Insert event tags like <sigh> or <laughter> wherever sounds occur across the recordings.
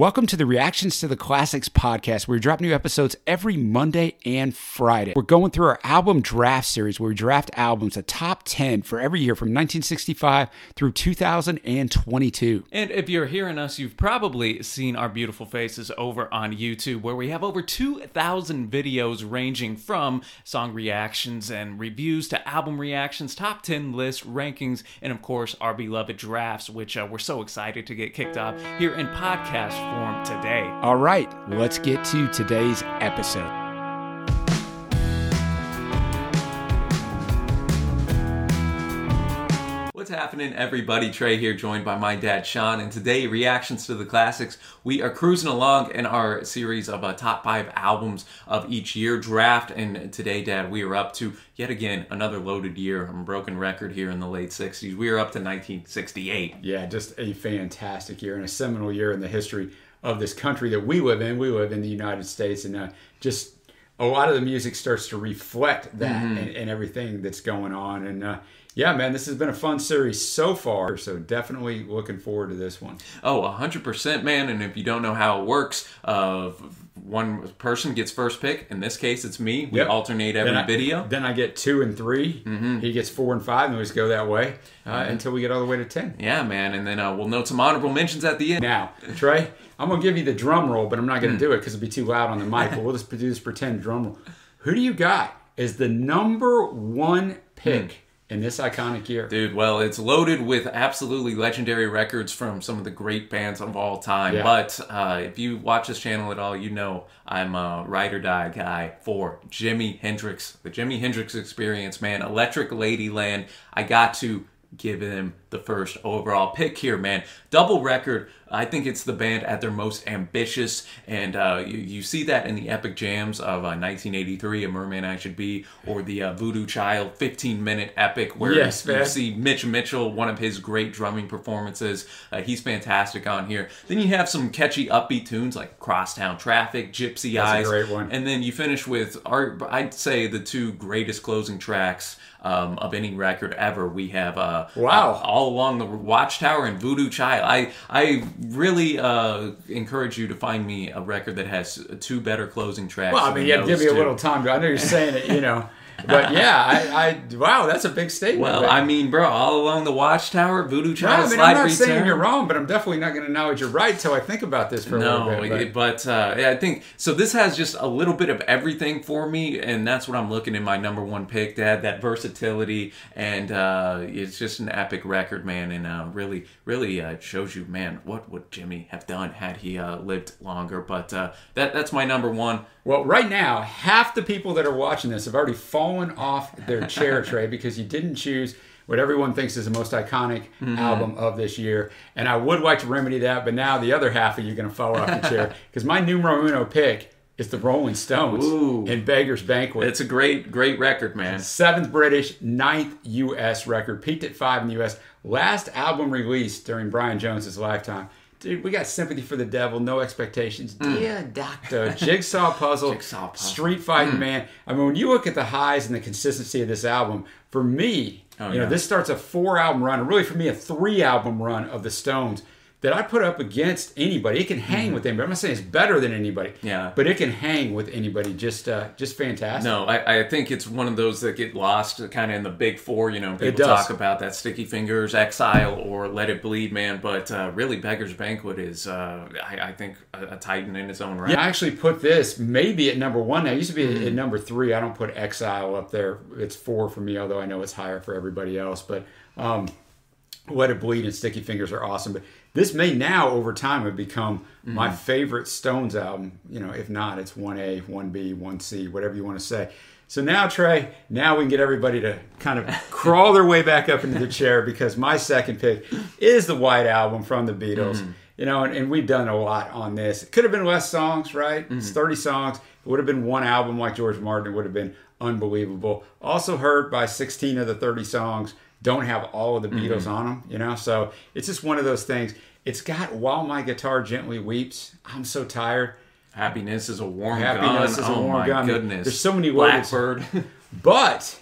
Welcome to the Reactions to the Classics podcast, where we drop new episodes every Monday and Friday. We're going through our album draft series, where we draft albums, a top 10 for every year from 1965 through 2022. And if you're hearing us, you've probably seen our beautiful faces over on YouTube, where we have over 2,000 videos ranging from song reactions and reviews to album reactions, top 10 lists, rankings, and of course, our beloved drafts, which uh, we're so excited to get kicked off here in podcast form today. All right, let's get to today's episode. What's happening, everybody? Trey here, joined by my dad, Sean. And today, reactions to the classics. We are cruising along in our series of uh, top five albums of each year draft. And today, Dad, we are up to yet again another loaded year. I'm a broken record here in the late 60s. We are up to 1968. Yeah, just a fantastic year and a seminal year in the history of this country that we live in. We live in the United States, and uh, just a lot of the music starts to reflect that and, and everything that's going on. And uh, yeah, man, this has been a fun series so far. So definitely looking forward to this one. Oh, 100%, man. And if you don't know how it works, uh, one person gets first pick. In this case, it's me. We Yep. alternate every Then I- video. Then I get two and 3 Mm-hmm. He gets four and five, and we just go that way uh, until we get all the way to ten. yeah, man. And then uh, we'll note some honorable mentions at the end. Now, Trey, I'm gonna give you the drum roll, but I'm not Hmm. gonna do it because it'll be too loud on the mic. But we'll just <laughs> do this pretend drum roll. Who do you got is the number one pick in this iconic year? Dude, well, it's loaded with absolutely legendary records from some of the great bands of all time. Yeah. But uh, if you watch this channel at all, you know I'm a ride or die guy for Jimi Hendrix. The Jimi Hendrix experience, man. Electric Ladyland. I got to give him the first overall pick here, man. Double record. I think it's the band at their most ambitious, and uh, you, you see that in the epic jams of uh, 1983, A Merman I Should Be, or the uh, Voodoo Child 15 minute epic, where Yes, you man. see Mitch Mitchell, one of his great drumming performances. Uh, he's fantastic on here. Then you have some catchy upbeat tunes like Crosstown Traffic, Gypsy That's a Eyes. great one. And then you finish with, our, I'd say, the two greatest closing tracks um, of any record ever. We have uh, Wow. uh, All Along the Watchtower and Voodoo Child. I, I really uh, encourage you to find me a record that has two better closing tracks. Well, I mean, you have to give me a little time. I know you're saying it, you know, <laughs> but yeah, I, I wow, that's a big statement. Well. I mean, bro, all along the Watchtower, Voodoo No, Child, I mean, Slide I'm not Return. saying you're wrong, but I'm definitely not going to acknowledge you're right until I think about this for a No, little bit. but, uh, yeah, I think so. This has just a little bit of everything for me, and that's what I'm looking in my number one pick. Dad, that versatility, and uh, it's just an epic record, man, and uh, really, really uh, shows you, man, what would Jimmy have done had he uh, lived longer? But uh, that that's my number one. Well, right now, half the people that are watching this have already fallen off their chair <laughs> Trey because you didn't choose what everyone thinks is the most iconic Mm-hmm. album of this year. And I would like to remedy that, but now the other half of you are going to fall off the chair <laughs> because my numero uno pick is the Rolling Stones Ooh. in Beggar's Banquet. It's a great, great record, man. Seventh British, ninth U.S. record, peaked at five in the U.S. Last album released during Brian Jones's lifetime. Dude, we got Sympathy for the Devil, No Expectations, hmm. Dear Doctor, Jigsaw <laughs> Puzzle. Jigsaw Puzzle. Street Fighting hmm. Man. I mean, when you look at the highs and the consistency of this album, for me, Oh, you know, this starts a four album run, or really for me, a three album run of the Stones that I put up against anybody. It can hang with anybody. I'm not saying it's better than anybody, Mm-hmm. Yeah. but it can hang with anybody. Just, uh, just fantastic. No, I, I think it's one of those that get lost kind of in the big four. You know, people talk about that Sticky Fingers, Exile, or Let It Bleed, man. But uh, really, Beggar's Banquet is, uh, I, I think, a, a titan in its own right. Yeah, I actually put this maybe at number one. Now, it used to be at number three. I don't put Exile up there. It's four for me, although I know it's higher for everybody else. But um, Let It Bleed and Sticky Fingers are awesome. But this may now, over time, have become mm-hmm. my favorite Stones album. You know, if not, it's 1A, 1B, 1C, whatever you want to say. So now, Trey, now we can get everybody to kind of <laughs> crawl their way back up into the chair because my second pick is the White Album from the Beatles. Mm-hmm. You know, and, and we've done a lot on this. It could have been less songs, right? It's mm-hmm. 30 songs. It would have been one album like George Martin. It would have been unbelievable. Also heard by 16 of the 30 songs don't have all of the Beatles on them, you know? So it's just one of those things. It's got While My Guitar Gently Weeps. I'm so tired. Happiness is a warm Happiness gun. is a oh warm my gun. goodness. There's so many words. Blackbird. <laughs> But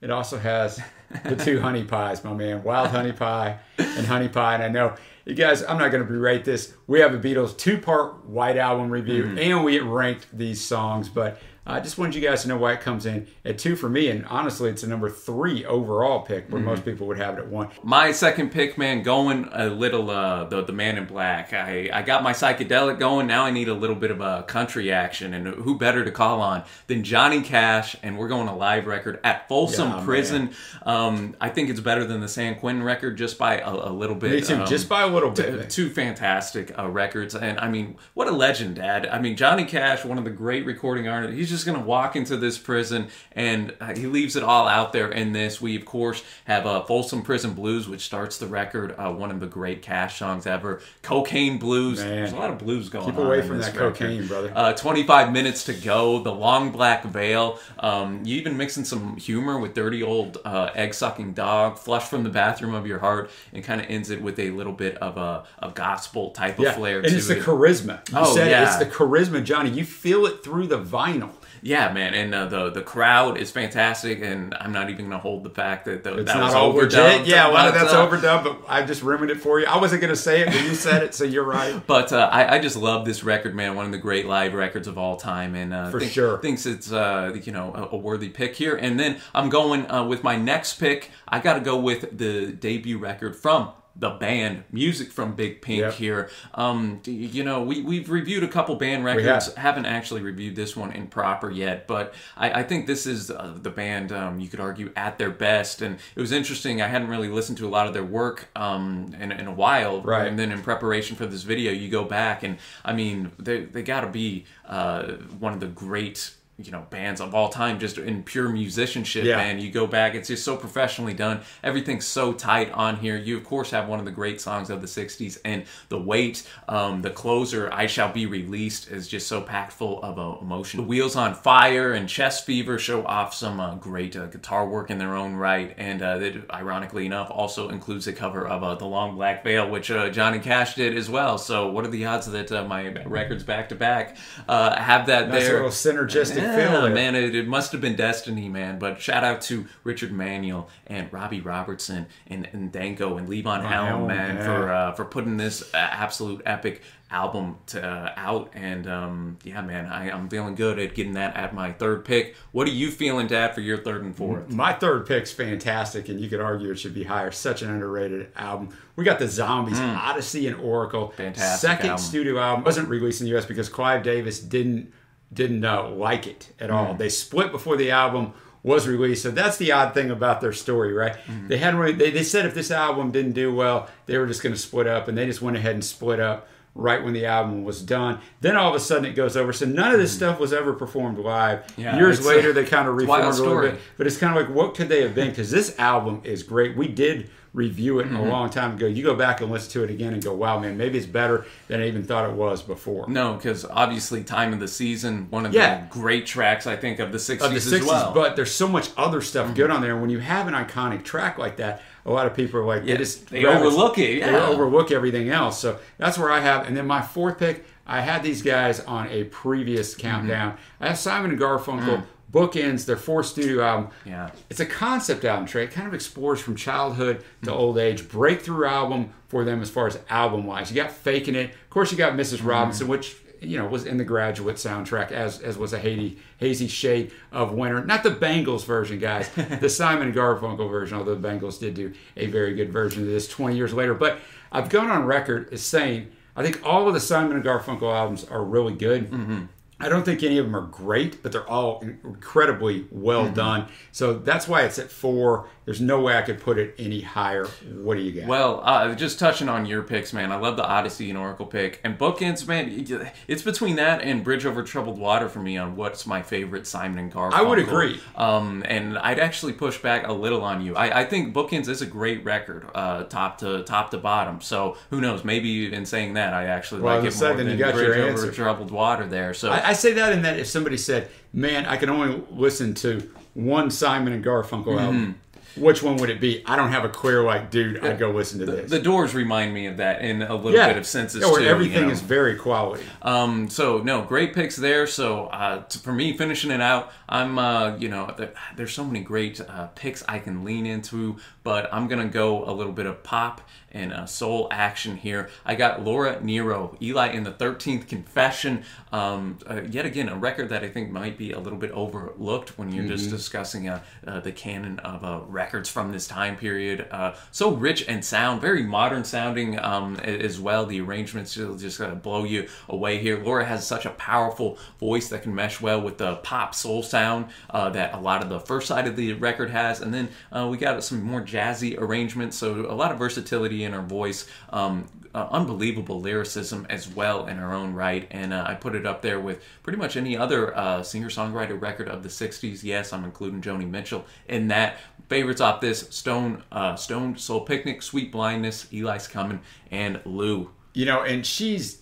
it also has the two honey pies, my man, wild honey pie and honey pie. And I know you guys, I'm not going to berate this. We have a Beatles two part White Album review, mm-hmm. and we ranked these songs, but I just wanted you guys to know why it comes in at two for me, and honestly, it's a number three overall pick, where mm-hmm. most people would have it at one. My second pick, man, going a little uh, the the Man in Black. I I got my psychedelic going. Now I need a little bit of a country action, and who better to call on than Johnny Cash? And we're going a live record at Folsom yeah, Prison. Um, I think it's better than the San Quentin record just by a, a little bit. Me too, um, just by a little bit. T- two fantastic uh, records, and I mean, what a legend, Dad. I mean, Johnny Cash, one of the great recording artists. He's just going to walk into this prison and uh, he leaves it all out there in this. We, of course, have uh, Folsom Prison Blues, which starts the record, uh, one of the great Cash songs ever. Cocaine Blues. Man. There's a lot of blues going Keep on. Keep away from that record. cocaine, brother. Uh, 25 Minutes to Go, The Long Black Veil. Um, you even mixing some humor with Dirty Old uh, Egg Sucking Dog, Flush from the Bathroom of Your Heart, and kind of ends it with a little bit of a, a gospel type of yeah. flair and it's it. the charisma. You oh, said yeah. it's the charisma, Johnny. You feel it through the vinyl yeah, man, and uh, the the crowd is fantastic, and I'm not even gonna hold the fact that the, it's that not was overdubbed. Yeah, well, that's uh, overdubbed, but I just ruined it for you. I wasn't gonna say it, but you said it, so you're right. <laughs> But uh, I, I, just love this record, man. One of the great live records of all time, and uh, for think, sure thinks it's uh, you know a, a, worthy pick here. And then I'm going uh, with my next pick. I got to go with the debut record from the band music from Big Pink yep. here. Um, you know, we we've reviewed a couple band records. Have. not actually reviewed this one in proper yet, but I, I think this is uh, the band. Um, you could argue at their best, and it was interesting. I hadn't really listened to a lot of their work um, in, in a while, right? And then in preparation for this video, you go back, and I mean, they they got to be uh, one of the great you know bands of all time just in pure musicianship yeah. man. You go back it's just so professionally done. Everything's so tight on here. You of course have one of the great songs of the 60s and the weight. Um, the closer i shall be released is just so packed full of uh, emotion. The wheels on fire and chest fever show off some uh, great uh, guitar work in their own right. And uh, that ironically enough also includes a cover of uh, the long black veil which uh, johnny cash did as well. So what are the odds that my records back to back have that nice there? a little synergistic yeah, man, it, it, must have been destiny, man. But shout out to Richard Manuel and Robbie Robertson and, and Danko and Levon Helm, man, yeah. for uh, for putting this uh, absolute epic album to, uh, out. And um, yeah, man, I, am feeling good at getting that at my third pick. What are you feeling, Dad, for your third and fourth? My third pick's fantastic, and you could argue it should be higher. Such an underrated album. We got the Zombies, mm. Odyssey and Oracle. Fantastic. Second album. studio album. Wasn't released in the US because Clive Davis didn't didn't uh, like it at all. Mm. They split before the album was released. So that's the odd thing about their story, right? Mm. They hadn't really, they, they said if this album didn't do well, they were just going to split up, and they just went ahead and split up right when the album was done. Then all of a sudden it goes over. So none of this mm. stuff was ever performed live. Yeah, Years later, a, they kind of reformed a little bit. But it's kind of like, what could they have been? Because this album is great. We did review it mm-hmm. a long time ago. You go back and listen to it again and go, wow, man, maybe it's better than I even thought it was before. No, because obviously, Time of the Season, one of yeah. the great tracks, I think, of the 60s, of the 60s as well. But there's so much other stuff mm-hmm. good on there. And when you have an iconic track like that, a lot of people are like, yeah, they just they overlook it. Yeah. They overlook everything else. So that's where I have. And then my fourth pick, I had these guys on a previous countdown. Mm-hmm. I have Simon and Garfunkel. Mm bookends their fourth studio album. Yeah, it's a concept album. Trey, it kind of explores from childhood to mm-hmm. old age. Breakthrough album for them as far as album wise. You got faking it. Of course, you got Mrs. Mm-hmm. Robinson, which you know was in the Graduate soundtrack as as was a hazy hazy shade of winter. Not the Bangles version, guys. <laughs> the Simon Garfunkel version. Although the Bangles did do a very good version of this 20 years later. But I've gone on record as saying. I think all of the Simon and Garfunkel albums are really good. Mm-hmm. I don't think any of them are great, but they're all incredibly well mm-hmm. done. So that's why it's at four. There's no way I could put it any higher. What do you got? Well, uh, just touching on your picks, man. I love the Odyssey and Oracle pick. And Bookends, man, it's between that and Bridge Over Troubled Water for me on what's my favorite Simon and Garfunkel. I would agree. Um, and I'd actually push back a little on you. I, I think Bookends is a great record, uh, top to top to bottom. So who knows? Maybe in saying that, I actually well, like it more than you got Bridge Over. Troubled Water there. So I, I say that in that if somebody said, "Man, I can only listen to one Simon and Garfunkel mm-hmm. album," which one would it be? I don't have a queer like, dude. I'd go listen to the, this. The Doors remind me of that in a little yeah. bit of senses yeah, too. Everything you know? is very quality. Um, so no, great picks there. So uh, for me, finishing it out, I'm uh, you know, there's so many great uh, picks I can lean into, but I'm gonna go a little bit of pop and uh, soul action here. I got Laura Nyro, Eli and the 13th Confession. Um, uh, yet again, a record that I think might be a little bit overlooked when you're just discussing uh, uh, the canon of uh, records from this time period. Uh, so rich and sound, very modern sounding um, as well. The arrangements will just blow you away here. Laura has such a powerful voice that can mesh well with the pop soul sound uh, that a lot of the first side of the record has. And then uh, we got some more jazzy arrangements, so a lot of versatility in her voice. Um, uh, unbelievable lyricism as well in her own right, and uh, I put it up there with pretty much any other uh, singer-songwriter record of the '60s. Yes, I'm including Joni Mitchell in that. Favorites off this: Stone, uh, Stone Soul Picnic, Sweet Blindness, Eli's Coming, and Lu. you know, and she's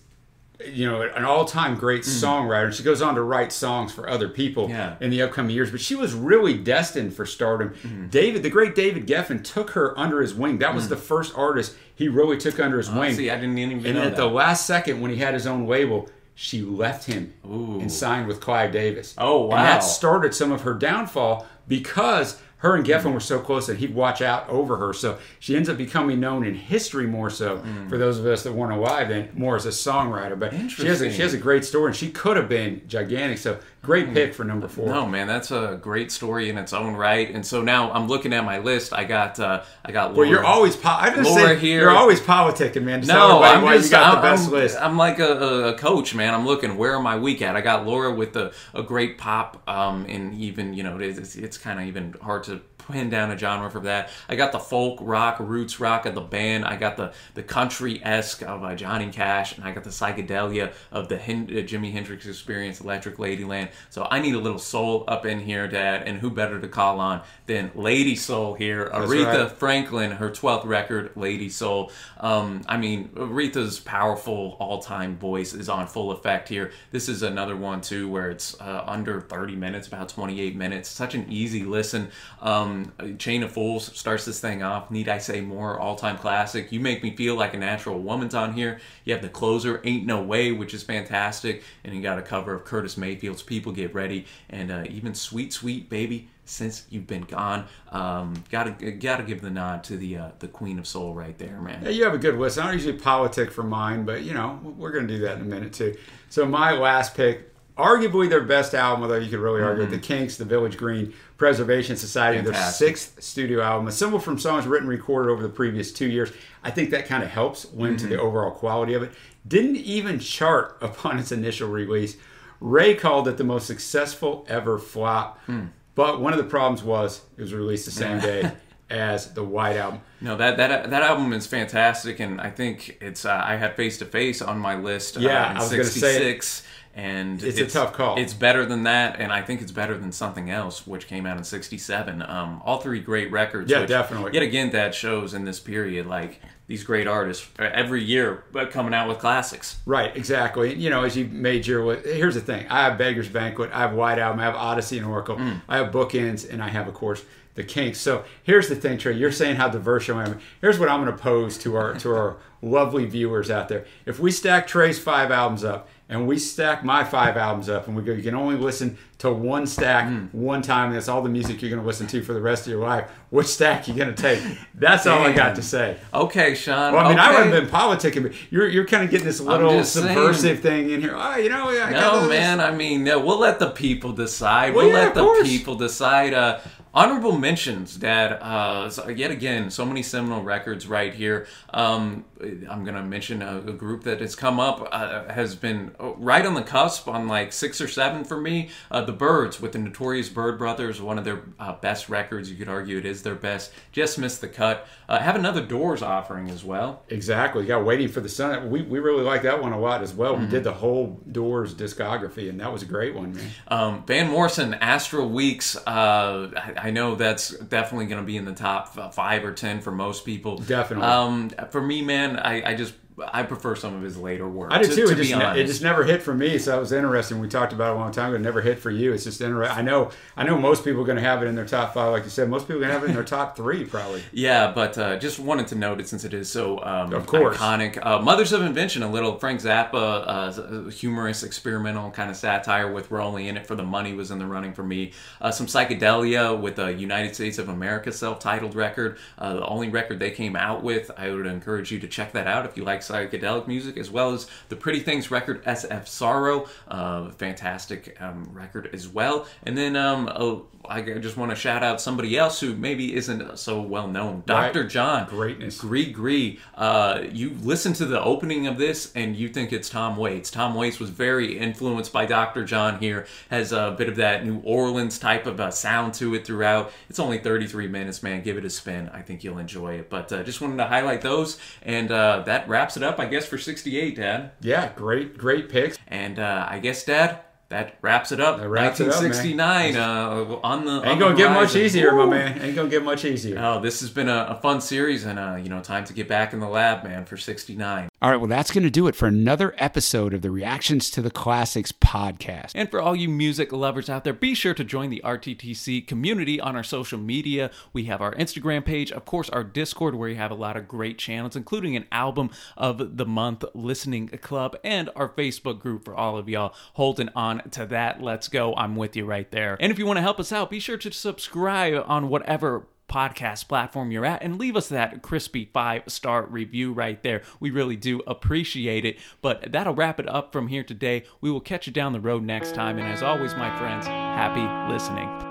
you know an all-time great hmm. songwriter. and She goes on to write songs for other people Yeah. in the upcoming years, but she was really destined for stardom. Hmm. David, the great David Geffen, took her under his wing. That was hmm. the first artist he really took under his oh, wing. See, I didn't even and know at that. the last second, when he had his own label, she left him and signed with Clive Davis. Oh, wow! And that started some of her downfall because her and Geffen were so close that he'd watch out over her. So she ends up becoming known in history more so Mm. for those of us that weren't alive than more as a songwriter. But she has a, she has a great story and she could have been gigantic. So great pick for number four. No, man, that's a great story in its own right. And so now I'm looking at my list. I got, uh, I got. Well, Laura. you're always po- I just Laura say here. you're always politicking, man. Just No, I'm why just. you got I'm, the best I'm- list. I'm like a, a- a coach, man. I'm looking. Where am I weak at? I got Laura with the a great pop, um, and even you know it's, it's kind of even hard to pin down a genre for that. I got the folk rock, roots rock of the band. I got the the country esque of uh, Johnny Cash, and I got the psychedelia of the Hen- uh, Jimi Hendrix Experience, Electric Ladyland. So I need a little soul up in here, Dad. And who better to call on than Lady Soul here, Aretha right. Franklin, her 12th record, Lady Soul. Um, I mean, Aretha's powerful all time voice is on full effect here. This is another one, too, where it's uh, under 30 minutes, about 28 minutes. Such an easy listen. Um, Chain of Fools starts this thing off. Need I say more? All time classic. You Make Me Feel Like a Natural Woman's on here. You have the closer, Ain't No Way, which is fantastic. And you got a cover of Curtis Mayfield's People Get Ready. And uh, even Sweet, Sweet Baby since you've been gone. Um, gotta gotta give the nod to the uh, the Queen of Soul right there, man. Yeah, you have a good list. I don't usually politic for mine, but you know we're going to do that in a minute too. So my last pick, arguably their best album, although you could really argue it, the Kinks, the Village Green Preservation Society, their Mm-hmm. Sixth studio album, assembled from songs written and recorded over the previous two years. I think that kind of helps lend to the Mm-hmm. overall quality of it. Didn't even chart <laughs> upon its initial release. Ray called it the most successful ever flop. Hmm. But one of the problems was it was released the same day <laughs> as the White Album. No, that that that album is fantastic, and I think it's. Uh, I had Face to Face on my list. Yeah, uh, in I was gonna say- '66, and It's a tough call. It's better than that, and I think it's better than something else, which came out in '67. Um, all three great records. Yeah, which, definitely. Yet again, that shows in this period, like these great artists uh, every year, coming out with classics. Right, exactly. You know, as you made your here's the thing: I have Beggar's Banquet, I have White Album, I have Odyssey and Oracle, Mm. I have Bookends, and I have, of course, the Kinks. So here's the thing, Trey. You're saying how diverse I am. Here's what I'm going to pose to our to our lovely viewers out there. If we stack Trey's five albums up and we stack my five albums up, and we go, you can only listen to one stack Mm. one time, and that's all the music you're going to listen to for the rest of your life. Which stack you going to take? That's all I got to say. Okay, Sean. Well, I mean, I okay. haven't been politicking, but you're you're kind of getting this little just saying. subversive thing in here. Oh, you know, I No, this. man. I mean, no, we'll let the people decide. Well, we'll yeah, let the people decide. Uh, honorable mentions, Dad. Uh, yet again, so many seminal records right here. Um, I'm gonna mention a, a group that has come up, uh, has been right on the cusp on like six or seven for me. Uh, the Byrds with the Notorious Byrd Brothers, one of their uh, best records. You could argue it is their best. Just missed the cut. Uh, have another Doors offering as well. Exactly. got waiting for the sun. We, we really like that one a lot as well. Mm-hmm. We did the whole Doors discography, and that was a great one, man. Um, Van Morrison, Astral Weeks. Uh, I, I know that's definitely going to be in the top five or ten for most people. Definitely. Um, for me, man, I, I just I prefer some of his later work. I do to- too. to it, just be ne- it just never hit for me, so that was interesting. We talked about it a long time ago. It never hit for you. It's just interesting. I know. I know most people are going to have it in their top five, like you said. Most people are going to have it in their top three, probably. <laughs> Yeah, but uh, just wanted to note it since it is so um, Of course. iconic. Uh, Mothers of Invention, a little Frank Zappa, uh, humorous, experimental kind of satire with We're Only in It for the Money was in the running for me. Uh, some psychedelia with a United States of America self titled record, uh, the only record they came out with. I would encourage you to check that out if you like psychedelic music, as well as the Pretty Things record, SF Sorrow, uh, fantastic um, record as well. And then um, oh, I just want to shout out somebody else who maybe isn't so well known, Right. Dr. John. Greatness. Gris-Gris. Uh, you listen to the opening of this and you think it's Tom Waits. Tom Waits was very influenced by Dr. John here, has a bit of that New Orleans type of uh, sound to it throughout. It's only 33 minutes, man. Give it a spin. I think you'll enjoy it. But uh, just wanted to highlight those. And uh, that wraps it up, I guess, for 68, Dad. Yeah, great, great picks. And uh, I guess, Dad. That wraps it up. That wraps it up, man. 1969 uh, on the on Ain't the gonna get much easier, my Woo! man. Ain't gonna get much easier. Oh, this has been a, a fun series, and uh, you know, time to get back in the lab, man, for '69. All right, well, that's going to do it for another episode of the Reactions to the Classics podcast. And for all you music lovers out there, be sure to join the RTTC community on our social media. We have our Instagram page, of course, our Discord, where you have a lot of great channels, including an album of the month listening club, and our Facebook group for all of y'all holding on to that. Let's go. I'm with you right there. And if you want to help us out, be sure to subscribe on whatever podcast platform you're at and leave us that crispy five star review right there. We really do appreciate it. But that'll wrap it up from here today. We will catch you down the road next time. And as always, my friends, happy listening.